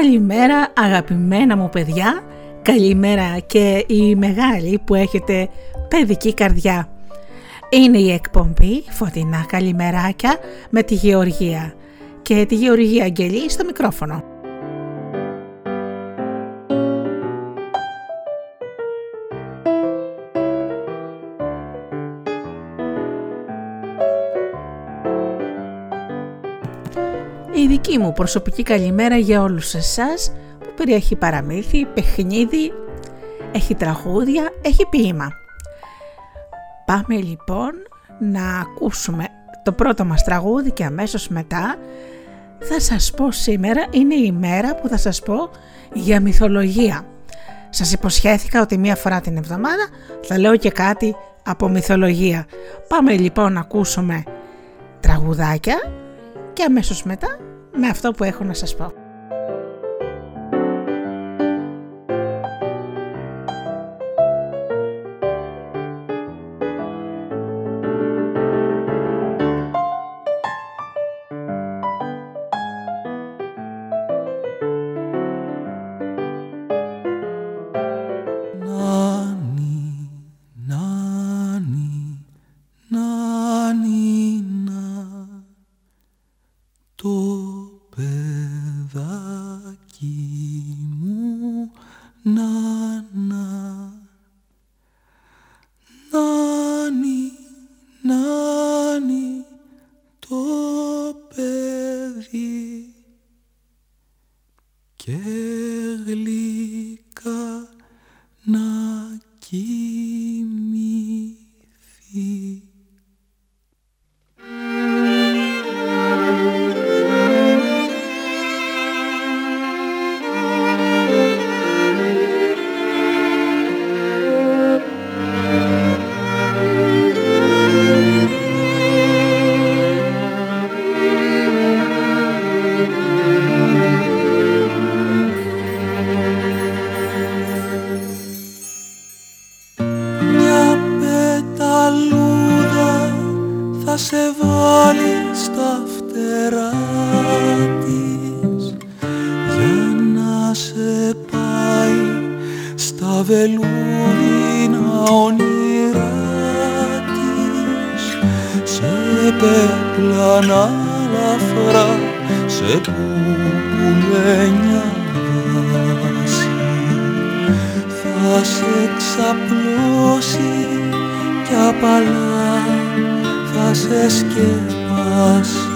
Καλημέρα αγαπημένα μου παιδιά, καλημέρα και οι μεγάλοι που έχετε παιδική καρδιά. Είναι η εκπομπή Φωτεινά Καλημεράκια με τη Γεωργία και τη Γεωργία Αγγελή στο μικρόφωνο. Η δική μου προσωπική καλημέρα για όλους εσάς που περιέχει παραμύθι, παιχνίδι, έχει τραγούδια, έχει ποίημα. Πάμε λοιπόν να ακούσουμε το πρώτο μας τραγούδι και αμέσως μετά θα σας πω σήμερα είναι η μέρα που θα σας πω για μυθολογία. Σας υποσχέθηκα ότι μία φορά την εβδομάδα θα λέω και κάτι από μυθολογία. Πάμε λοιπόν να ακούσουμε τραγουδάκια και αμέσως μετά με αυτό που έχω να σας πω. και πέπλανα λαφρά σε πουπουλένια δάση θα σε ξαπλώσει κι απαλά θα σε σκεπάσει.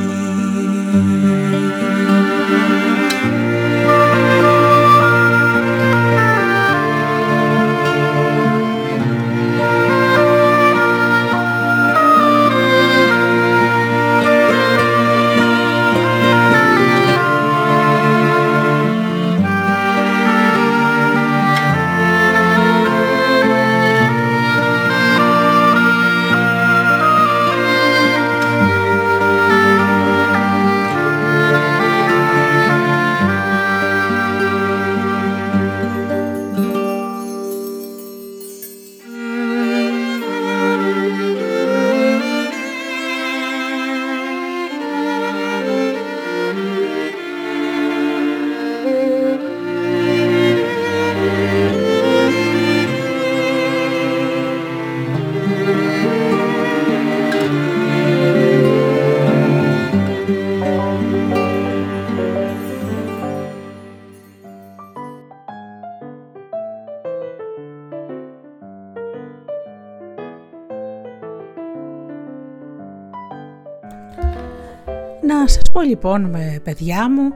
Λοιπόν με παιδιά μου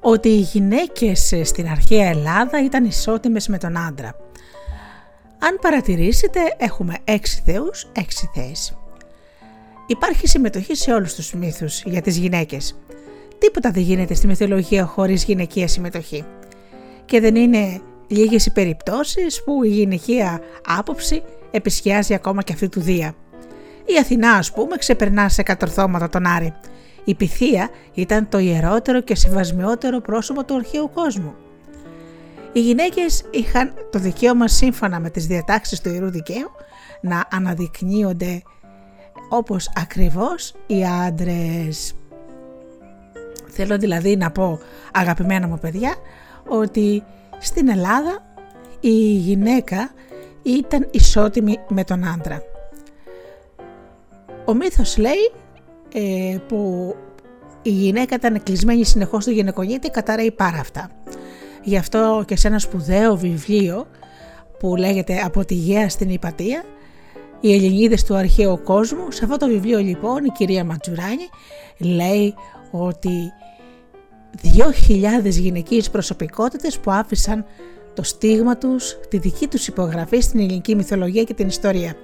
ότι οι γυναίκες στην αρχαία Ελλάδα ήταν ισότιμες με τον άντρα. Αν παρατηρήσετε έχουμε έξι θεούς, έξι θέες. Υπάρχει συμμετοχή σε όλους τους μύθους για τις γυναίκες. Τίποτα δεν γίνεται στη μυθολογία χωρίς γυναικεία συμμετοχή. Και δεν είναι λίγες οι περιπτώσεις που η γυναικεία άποψη επισκιάζει ακόμα και αυτή του Δία. Η Αθηνά ας πούμε ξεπερνά σε κατορθώματα τον Άρη η Pythia ήταν το ιερότερο και συμβασμιότερο πρόσωπο του αρχαίου κόσμου. Οι γυναίκες είχαν το δικαίωμα σύμφωνα με τις διατάξεις του ιερού δικαίου να αναδεικνύονται όπως ακριβώς οι άντρες. Θέλω δηλαδή να πω αγαπημένα μου παιδιά ότι στην Ελλάδα η γυναίκα ήταν ισότιμη με τον άντρα. Ο μύθος λέει ε, που η γυναίκα ήταν κλεισμένη συνεχώς στο γυναικονίτη καταραίει πάρα αυτά. Γι' αυτό και σε ένα σπουδαίο βιβλίο που λέγεται «Από τη γέα στην Ιπατία» οι Ελληνίδες του αρχαίου κόσμου, σε αυτό το βιβλίο λοιπόν η κυρία Ματζουράνη λέει ότι 2.000 γυναικείες προσωπικότητες που άφησαν το στίγμα τους, τη δική τους υπογραφή στην ελληνική μυθολογία και την ιστορία.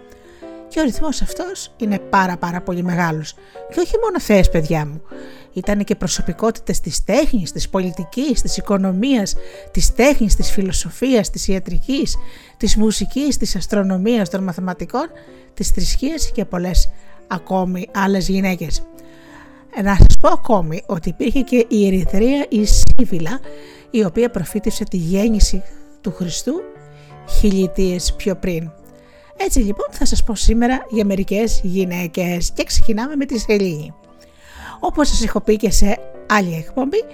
Και ο ρυθμός αυτός είναι πάρα πάρα πολύ μεγάλος. Και όχι μόνο θέες παιδιά μου. Ήταν και προσωπικότητες της τέχνης, της πολιτικής, της οικονομίας, της τέχνης, της φιλοσοφίας, της ιατρικής, της μουσικής, της αστρονομίας, των μαθηματικών, της θρησκείας και πολλές ακόμη άλλες γυναίκες. Να σας πω ακόμη ότι υπήρχε και η Ερυθρία η Σύβυλα η οποία προφήτευσε τη γέννηση του Χριστού χιλιετίες πιο πριν. Έτσι λοιπόν θα σας πω σήμερα για μερικές γυναίκες και ξεκινάμε με τη Σελήνη. Όπως σας έχω πει και σε άλλη εκπομπή,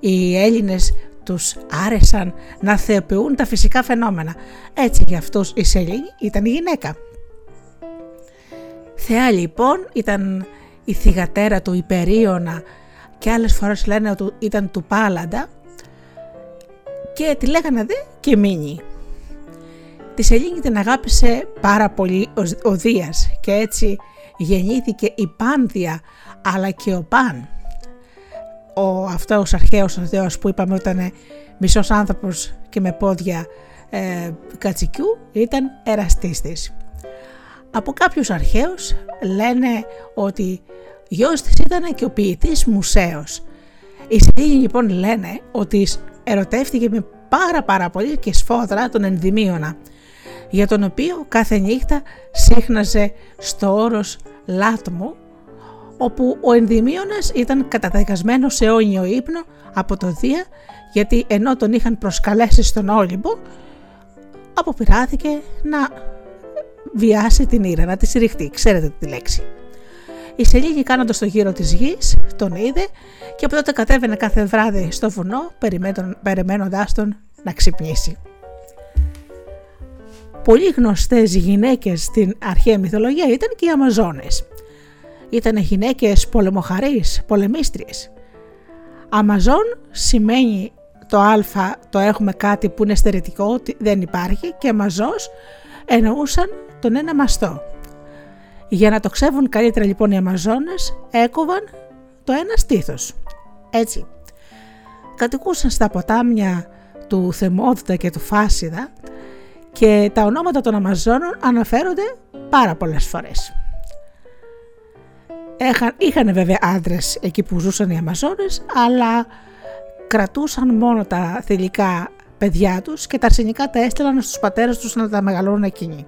οι Έλληνες τους άρεσαν να θεοποιούν τα φυσικά φαινόμενα. Έτσι για αυτούς η Σελήνη ήταν η γυναίκα. Θεά λοιπόν ήταν η θυγατέρα του Υπερίωνα και άλλες φορές λένε ότι ήταν του Πάλαντα και τη λέγανε δε και Μίνη. Της Σελήνη την αγάπησε πάρα πολύ ο Δίας και έτσι γεννήθηκε η Πάνδια αλλά και ο Παν. Ο αυτός αρχαίος ο Θεός που είπαμε ότι ήταν μισός άνθρωπος και με πόδια ε, κατσικιού ήταν εραστής της. Από κάποιους αρχαίους λένε ότι γιος της ήταν και ο ποιητής Μουσαίος. Οι Σελήνη λοιπόν λένε ότι ερωτεύτηκε με πάρα πάρα πολύ και σφόδρα τον Ενδημίωνα, για τον οποίο κάθε νύχτα σύχναζε στο όρος Λάτμου, όπου ο Ενδημίωνας ήταν καταδικασμένος σε αιώνιο ύπνο από το Δία, γιατί ενώ τον είχαν προσκαλέσει στον Όλυμπο, αποπειράθηκε να βιάσει την ήρα, να τη συρριχτεί. Ξέρετε τη λέξη. Η Σελήνη κάνοντας το γύρο της γης, τον είδε και από τότε κατέβαινε κάθε βράδυ στο βουνό, περιμένοντάς τον να ξυπνήσει. Πολύ γνωστές γυναίκες στην αρχαία μυθολογία ήταν και οι Αμαζόνες. Ήταν γυναίκες πολεμοχαρείς, πολεμίστριες. Αμαζόν σημαίνει το α το έχουμε κάτι που είναι στερετικό, δεν υπάρχει και αμαζός εννοούσαν τον ένα μαστό. Για να το ξέβουν καλύτερα λοιπόν οι Αμαζόνες έκοβαν το ένα στήθος. Έτσι. Κατοικούσαν στα ποτάμια του Θεμόδητα και του Φάσιδα και τα ονόματα των Αμαζόνων αναφέρονται πάρα πολλές φορές. Έχαν, είχαν βέβαια άντρες εκεί που ζούσαν οι Αμαζόνες, αλλά κρατούσαν μόνο τα θηλυκά παιδιά τους και τα αρσενικά τα έστελαν στους πατέρες τους να τα μεγαλώνουν εκείνοι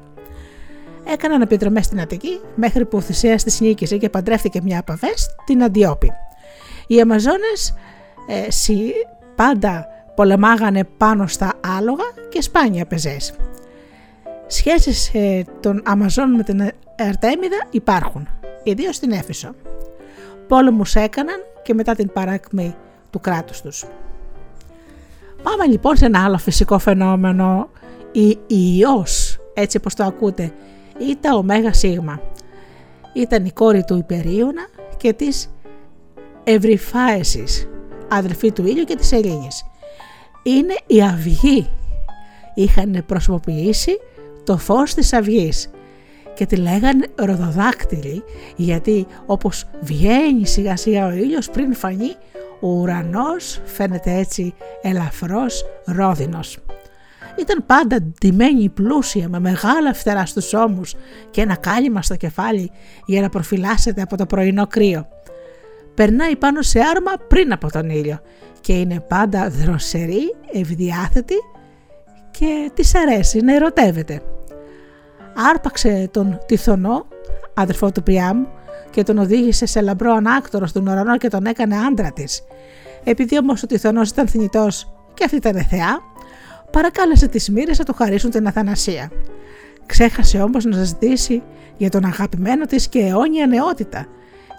έκαναν επιδρομές στην Αττική μέχρι που ο Θησέας της νίκησε και παντρεύτηκε μια από την Αντιόπη. Οι Αμαζόνες ε, πάντα πολεμάγανε πάνω στα άλογα και σπάνια πεζές. Σχέσεις ε, των Αμαζόνων με την Αρτέμιδα υπάρχουν, ιδίως στην Έφησο. Πόλεμους έκαναν και μετά την παράκμη του κράτους τους. Πάμε λοιπόν σε ένα άλλο φυσικό φαινόμενο, η Υιός, έτσι όπως το ακούτε, ή τα ωμέγα σίγμα. Ήταν η κόρη του Υπερίωνα και της Ευρυφάεσης, αδελφή του ήλιου και της Ελλήνης. Είναι η αυγή. Είχαν προσωποποιήσει το φως της αυγής και τη λέγανε ροδοδάκτυλη γιατί όπως βγαίνει σιγά σιγά ο ήλιος πριν φανεί ο ουρανός φαίνεται έτσι ελαφρός ρόδινος. Ήταν πάντα ντυμένη πλούσια με μεγάλα φτερά στους ώμους και ένα κάλυμα στο κεφάλι για να προφυλάσσεται από το πρωινό κρύο. Περνάει πάνω σε άρμα πριν από τον ήλιο και είναι πάντα δροσερή, ευδιάθετη και της αρέσει να ερωτεύεται. Άρπαξε τον Τιθονό, αδερφό του Πιάμ, και τον οδήγησε σε λαμπρό ανάκτορο στον ουρανό και τον έκανε άντρα της. Επειδή όμως ο Τιθονός ήταν θνητός και αυτή ήταν θεά, παρακάλεσε τις μοίρες να του χαρίσουν την αθανασία. Ξέχασε όμως να ζητήσει για τον αγαπημένο της και αιώνια νεότητα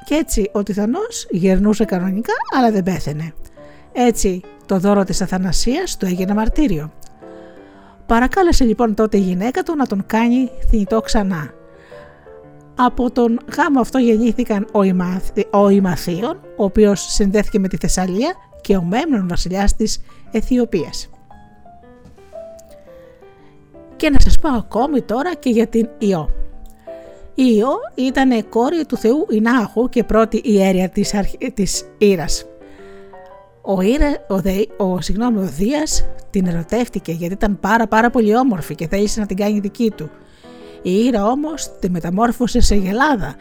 Κι έτσι ο Τιθανός γερνούσε κανονικά αλλά δεν πέθαινε. Έτσι το δώρο της Αθανασίας του έγινε μαρτύριο. Παρακάλεσε λοιπόν τότε η γυναίκα του να τον κάνει θνητό ξανά. Από τον γάμο αυτό γεννήθηκαν ο, Ημαθ, ο Ημαθίων, ο οποίος συνδέθηκε με τη Θεσσαλία και ο Μέμνων βασιλιάς της Αιθιοπίας. Και να σας πω ακόμη τώρα και για την Ιώ. Η Ιώ ήταν κόρη του θεού Ινάχου και πρώτη ιέρια της, αρχ... της Ήρας. Ο, Ήρα, ο, Δε, ο, συγγνώμη, ο Δίας την ερωτεύτηκε γιατί ήταν πάρα πάρα πολύ όμορφη και θέλησε να την κάνει δική του. Η Ήρα όμως τη μεταμόρφωσε σε γελάδα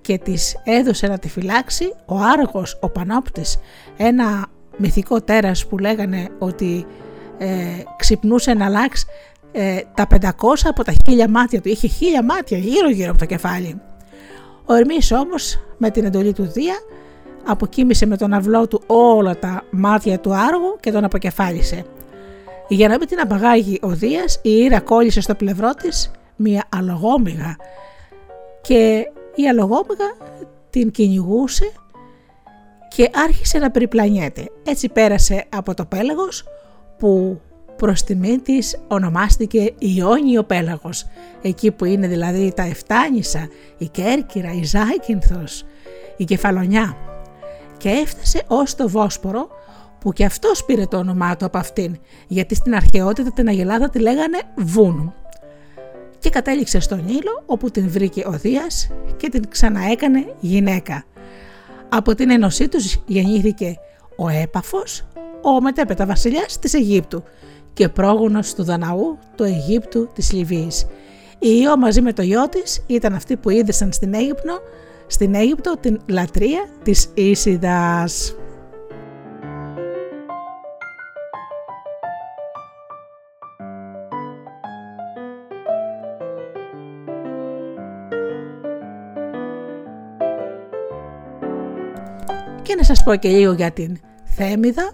και της έδωσε να τη φυλάξει ο Άργος, ο Πανόπτης, ένα μυθικό τέρας που λέγανε ότι ε, ξυπνούσε να αλλάξει ε, τα 500 από τα χίλια μάτια του. Είχε χίλια μάτια γύρω γύρω από το κεφάλι. Ο Ερμής όμως με την εντολή του Δία αποκοίμησε με τον αυλό του όλα τα μάτια του άργου και τον αποκεφάλισε. Για να μην την απαγάγει ο Δίας, η Ήρα κόλλησε στο πλευρό της μία αλογόμηγα και η αλογόμηγα την κυνηγούσε και άρχισε να περιπλανιέται. Έτσι πέρασε από το πέλαγος που προς τιμή της ονομάστηκε Ιόνιο Πέλαγος, εκεί που είναι δηλαδή τα Εφτάνησα, η Κέρκυρα, η Ζάκυνθος, η Κεφαλονιά και έφτασε ως το Βόσπορο που και αυτός πήρε το όνομά του από αυτήν, γιατί στην αρχαιότητα την Αγελάδα τη λέγανε Βούνου. Και κατέληξε στον Ήλο όπου την βρήκε ο Δίας και την ξαναέκανε γυναίκα. Από την ένωσή τους γεννήθηκε ο Έπαφος, ο μετέπειτα βασιλιάς της Αιγύπτου και πρόγονος του Δαναού, του Αιγύπτου, της Λιβύης. Η Ιώ μαζί με το γιο της ήταν αυτοί που είδησαν στην Αίγυπτο, στην Αίγυπτο την λατρεία της Ίσιδας. Και να σας πω και λίγο για την Θέμιδα,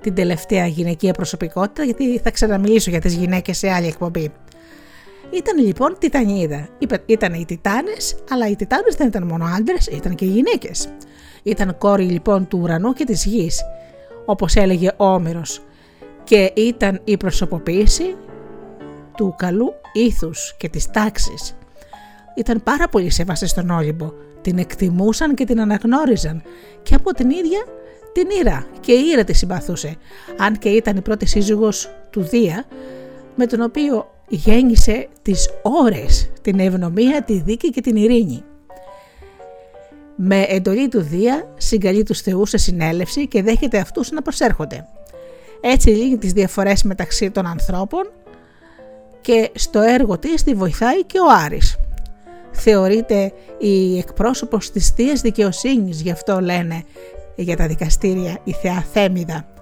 την τελευταία γυναικεία προσωπικότητα, γιατί θα ξαναμιλήσω για τις γυναίκες σε άλλη εκπομπή. Ήταν λοιπόν Τιτανίδα. Ήταν οι Τιτάνες, αλλά οι Τιτάνες δεν ήταν μόνο άντρες, ήταν και γυναίκες. Ήταν κόρη λοιπόν του ουρανού και της γης, όπως έλεγε ο Όμηρος, και ήταν η προσωποποίηση του καλού ήθους και της τάξης. Ήταν πάρα πολύ σεβαστή στον Όλυμπο, την εκτιμούσαν και την αναγνώριζαν και από την ίδια την Ήρα και η Ήρα τη συμπαθούσε, αν και ήταν η πρώτη σύζυγος του Δία, με τον οποίο γέννησε τις ώρες, την ευνομία, τη δίκη και την ειρήνη. Με εντολή του Δία συγκαλεί τους θεούς σε συνέλευση και δέχεται αυτούς να προσέρχονται. Έτσι λύνει τις διαφορές μεταξύ των ανθρώπων και στο έργο της τη βοηθάει και ο Άρης. Θεωρείται η εκπρόσωπος της θείας δικαιοσύνης, γι' αυτό λένε για τα δικαστήρια η Θεά Θέμιδα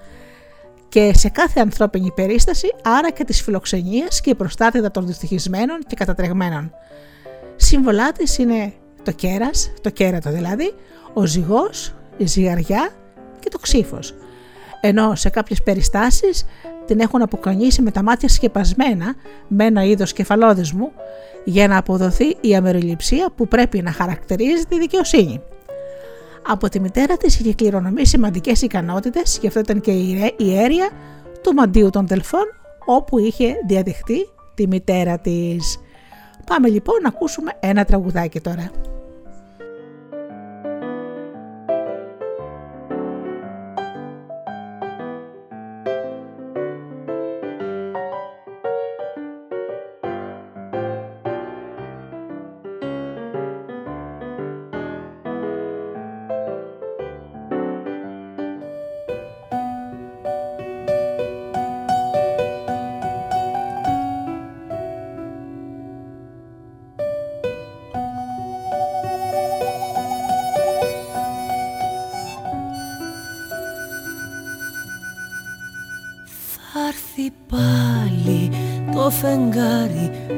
και σε κάθε ανθρώπινη περίσταση άρα και της φιλοξενίας και προστάτητα των δυστυχισμένων και κατατρεγμένων. Σύμβολά της είναι το κέρας, το κέρατο δηλαδή, ο ζυγός, η ζυγαριά και το ξύφος. Ενώ σε κάποιες περιστάσεις την έχουν αποκανίσει με τα μάτια σκεπασμένα με ένα είδος κεφαλόδισμου για να αποδοθεί η αμεροληψία που πρέπει να χαρακτηρίζει τη δικαιοσύνη. Από τη μητέρα της είχε κληρονομήσει σημαντικές ικανότητες, γι' αυτό ήταν και η αίρια του μαντίου των Δελφών, όπου είχε διαδεχτεί τη μητέρα της. Πάμε λοιπόν να ακούσουμε ένα τραγουδάκι τώρα.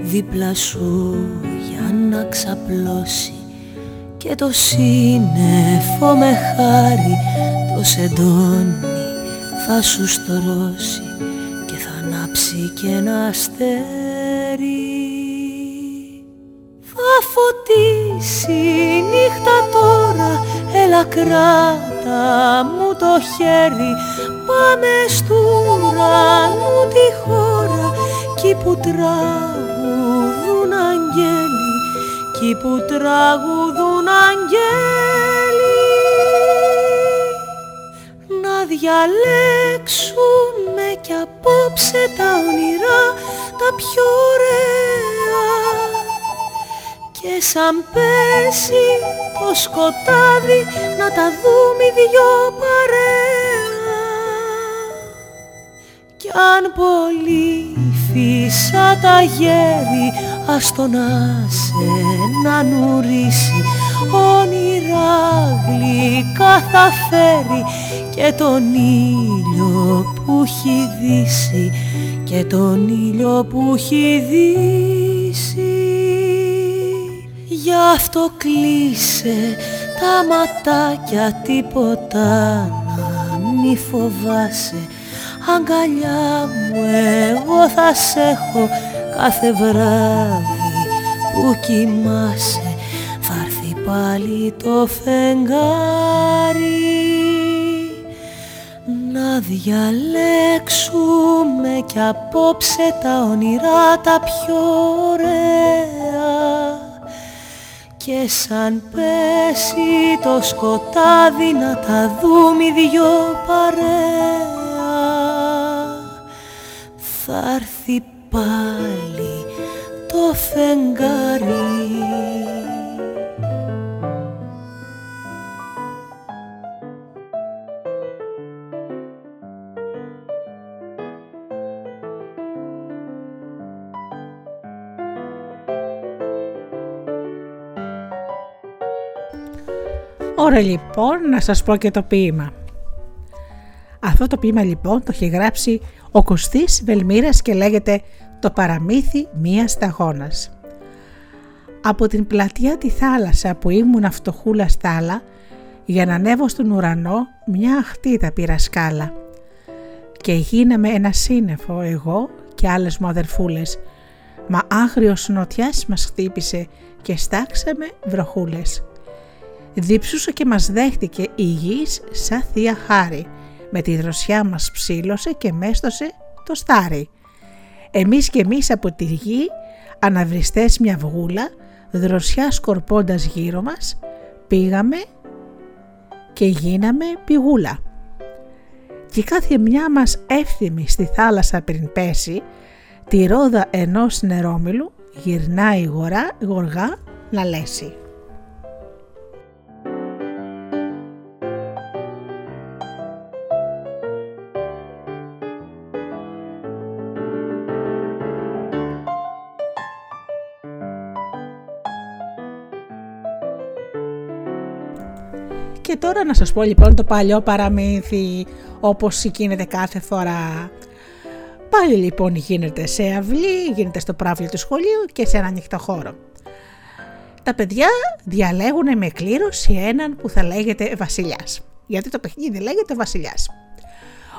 Δίπλα σου για να ξαπλώσει και το σύννεφο με χάρη. Το σεντόνι θα σου στρώσει και θα ανάψει και ένα αστέρι. Θα φωτίσει η νύχτα το Έλα κράτα μου το χέρι Πάμε στου ουρανού τη χώρα Κι που τραγουδούν αγγέλοι Κι που τραγουδούν αγγέλοι. Να διαλέξουμε κι απόψε τα όνειρά τα πιο ωραία. Και σαν πέσει το σκοτάδι να τα δούμε δυο παρέα. κι αν πολύ φύσα τα γέρι ας το να σε να νουρίσει. Όνειρα γλυκά θα φέρει και τον ήλιο που έχει δύσει. Και τον ήλιο που έχει δύσει. Γι' αυτό κλείσε τα ματάκια τίποτα να μη φοβάσαι Αγκαλιά μου εγώ θα σε έχω κάθε βράδυ που κοιμάσαι. Θα έρθει πάλι το φεγγάρι να διαλέξουμε κι απόψε τα όνειρά τα πιο ωραία. Και σαν πέσει το σκοτάδι να τα δούμε δυο παρέα θα έρθει πάλι το φεγγάρι Ωραία λοιπόν να σας πω και το ποίημα. Αυτό το ποίημα λοιπόν το έχει γράψει ο Κωστής Βελμύρας και λέγεται «Το παραμύθι μίας σταγόνας». Από την πλατεία τη θάλασσα που ήμουν φτωχούλα στάλα, για να ανέβω στον ουρανό μια αχτίδα πήρα σκάλα. Και γίναμε ένα σύννεφο εγώ και άλλες μου αδερφούλες, μα άγριος νοτιάς μας χτύπησε και στάξαμε βροχούλες δίψουσε και μας δέχτηκε η γης σαν θεία χάρη. Με τη δροσιά μας ψήλωσε και μέστοσε το στάρι. Εμείς και εμείς από τη γη, αναβριστές μια βγούλα, δροσιά σκορπώντας γύρω μας, πήγαμε και γίναμε πηγούλα. Και κάθε μια μας εύθυμη στη θάλασσα πριν πέσει, τη ρόδα ενός νερόμιλου γυρνάει γορά, γοργά να λέσει. Και τώρα να σας πω λοιπόν το παλιό παραμύθι όπως γίνεται κάθε φορά. Πάλι λοιπόν γίνεται σε αυλή, γίνεται στο πράβλιο του σχολείου και σε ένα ανοιχτό χώρο. Τα παιδιά διαλέγουν με κλήρωση έναν που θα λέγεται βασιλιάς. Γιατί το παιχνίδι λέγεται βασιλιάς.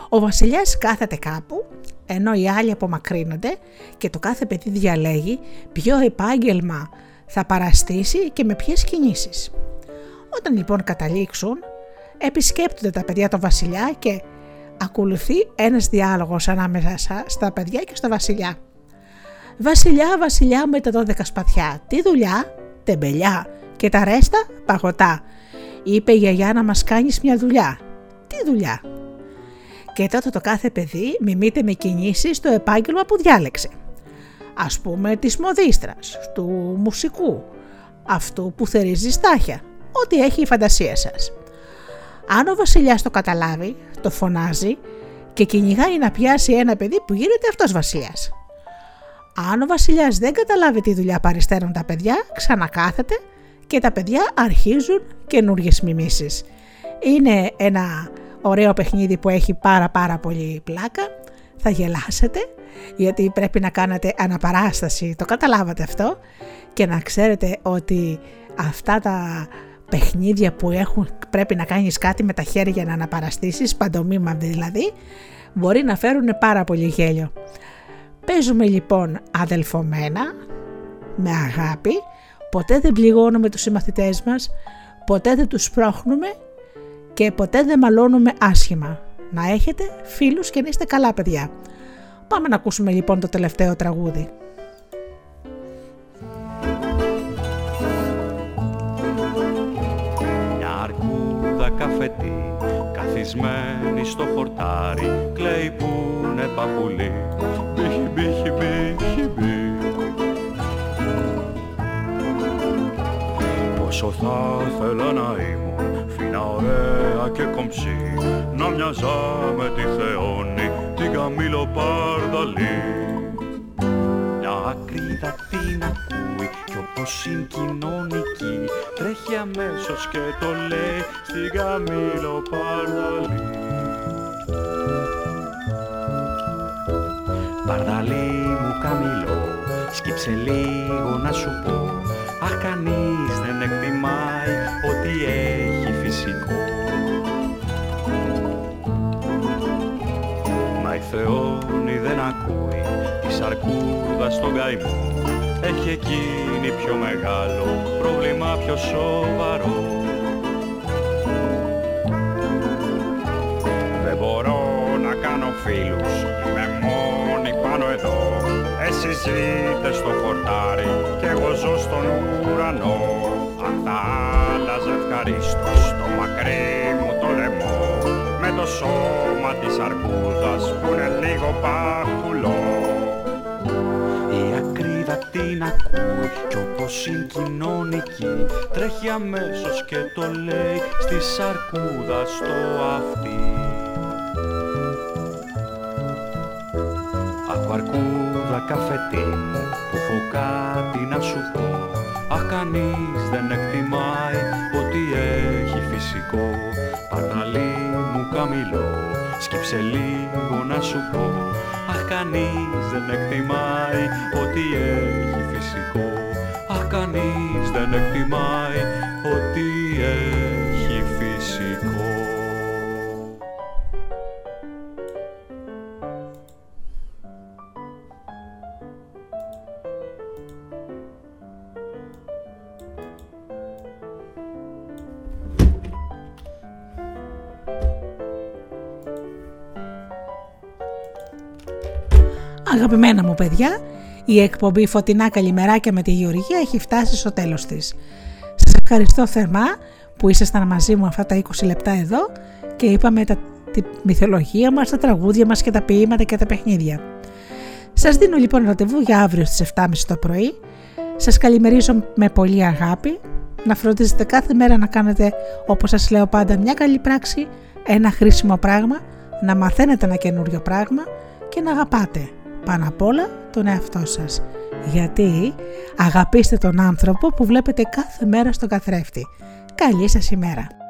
Ο βασιλιάς κάθεται κάπου, ενώ οι άλλοι απομακρύνονται και το κάθε παιδί διαλέγει ποιο επάγγελμα θα παραστήσει και με ποιες κινήσεις. Όταν λοιπόν καταλήξουν, επισκέπτονται τα παιδιά τον βασιλιά και ακολουθεί ένας διάλογος ανάμεσα στα παιδιά και στο βασιλιά. Βασιλιά, βασιλιά με τα δώδεκα σπαθιά, τι δουλειά, τεμπελιά και τα ρέστα; Παγωτά. Είπε η γιαγιά να μας κάνεις μια δουλειά. Τι δουλειά; Και τότε το κάθε παιδί μιμείται με κινήσεις το επάγγελμα που διάλεξε. Ας πούμε της μοδίστρας, του μουσικού, αυτού που θερίζει στάχια, ό,τι έχει η φαντασία σας. Αν ο βασιλιάς το καταλάβει, το φωνάζει και κυνηγάει να πιάσει ένα παιδί που γίνεται αυτός βασιλιάς. Αν ο βασιλιάς δεν καταλάβει τι δουλειά παριστέρουν τα παιδιά, ξανακάθεται και τα παιδιά αρχίζουν καινούριε μιμήσεις. Είναι ένα ωραίο παιχνίδι που έχει πάρα πάρα πολύ πλάκα. Θα γελάσετε γιατί πρέπει να κάνετε αναπαράσταση, το καταλάβατε αυτό και να ξέρετε ότι αυτά τα παιχνίδια που έχουν, πρέπει να κάνεις κάτι με τα χέρια να αναπαραστήσεις, παντομήμα δηλαδή, μπορεί να φέρουν πάρα πολύ γέλιο. Παίζουμε λοιπόν αδελφομένα, με αγάπη, ποτέ δεν πληγώνουμε τους συμμαθητές μας, Ποτέ δεν τους σπρώχνουμε και ποτέ δεν μαλώνουμε άσχημα. Να έχετε φίλους και να είστε καλά παιδιά. Πάμε να ακούσουμε λοιπόν το τελευταίο τραγούδι. Καθισμένη στο χορτάρι κλαίει που είναι παπουλή μπίχι μπίχι μπίχι μπί Πόσο θα ήθελα να ήμουν φίνα ωραία και κομψή να μοιάζα με τη Θεόνη την Καμήλο Παρδαλή Μια ακρίδα την ακούει κι όπως είναι κοινωνική τρέχει αμέσως και το λέει στην Καμήλο Παρδαλή. Παρδαλή μου Καμήλο σκύψε λίγο να σου πω. Αχ κανείς δεν εκτιμάει ότι έχει φυσικό. Μα η Θεόνη δεν ακούει τη σαρκούδα στον καημό. Έχει εκείνη πιο μεγάλο πρόβλημα πιο σοβαρό. Δεν μπορώ να κάνω φίλους, είμαι μόνη πάνω εδώ. Εσείς ζείτε στο χορτάρι και εγώ ζω στον ουρανό. Αν θα άλλαζε ευχαρίστως το μακρύ μου το λαιμό Με το σώμα της αρκούδας που είναι λίγο παχουλό η ακρίδα την ακούει κι όπως είναι κοινωνική Τρέχει αμέσως και το λέει στη σαρκούδα στο αυτί. Αχ αρκούδα καφετή που έχω κάτι να σου πω. Αχ κανείς δεν εκτιμάει ότι έχει φυσικό. Παρταλί μου καμιλό σκύψε λίγο να σου πω Αχ κανείς δεν εκτιμάει ότι έχει φυσικό Αχ κανείς παιδιά, η εκπομπή Φωτεινά Καλημεράκια με τη Γεωργία έχει φτάσει στο τέλος της. Σας ευχαριστώ θερμά που ήσασταν μαζί μου αυτά τα 20 λεπτά εδώ και είπαμε τα, τη μυθολογία μας, τα τραγούδια μας και τα ποίηματα και τα παιχνίδια. Σας δίνω λοιπόν ραντεβού για αύριο στις 7.30 το πρωί. Σας καλημερίζω με πολύ αγάπη. Να φροντίζετε κάθε μέρα να κάνετε όπως σας λέω πάντα μια καλή πράξη, ένα χρήσιμο πράγμα, να μαθαίνετε ένα καινούριο πράγμα και να αγαπάτε πάνω απ' όλα τον εαυτό σας. Γιατί αγαπήστε τον άνθρωπο που βλέπετε κάθε μέρα στον καθρέφτη. Καλή σας ημέρα!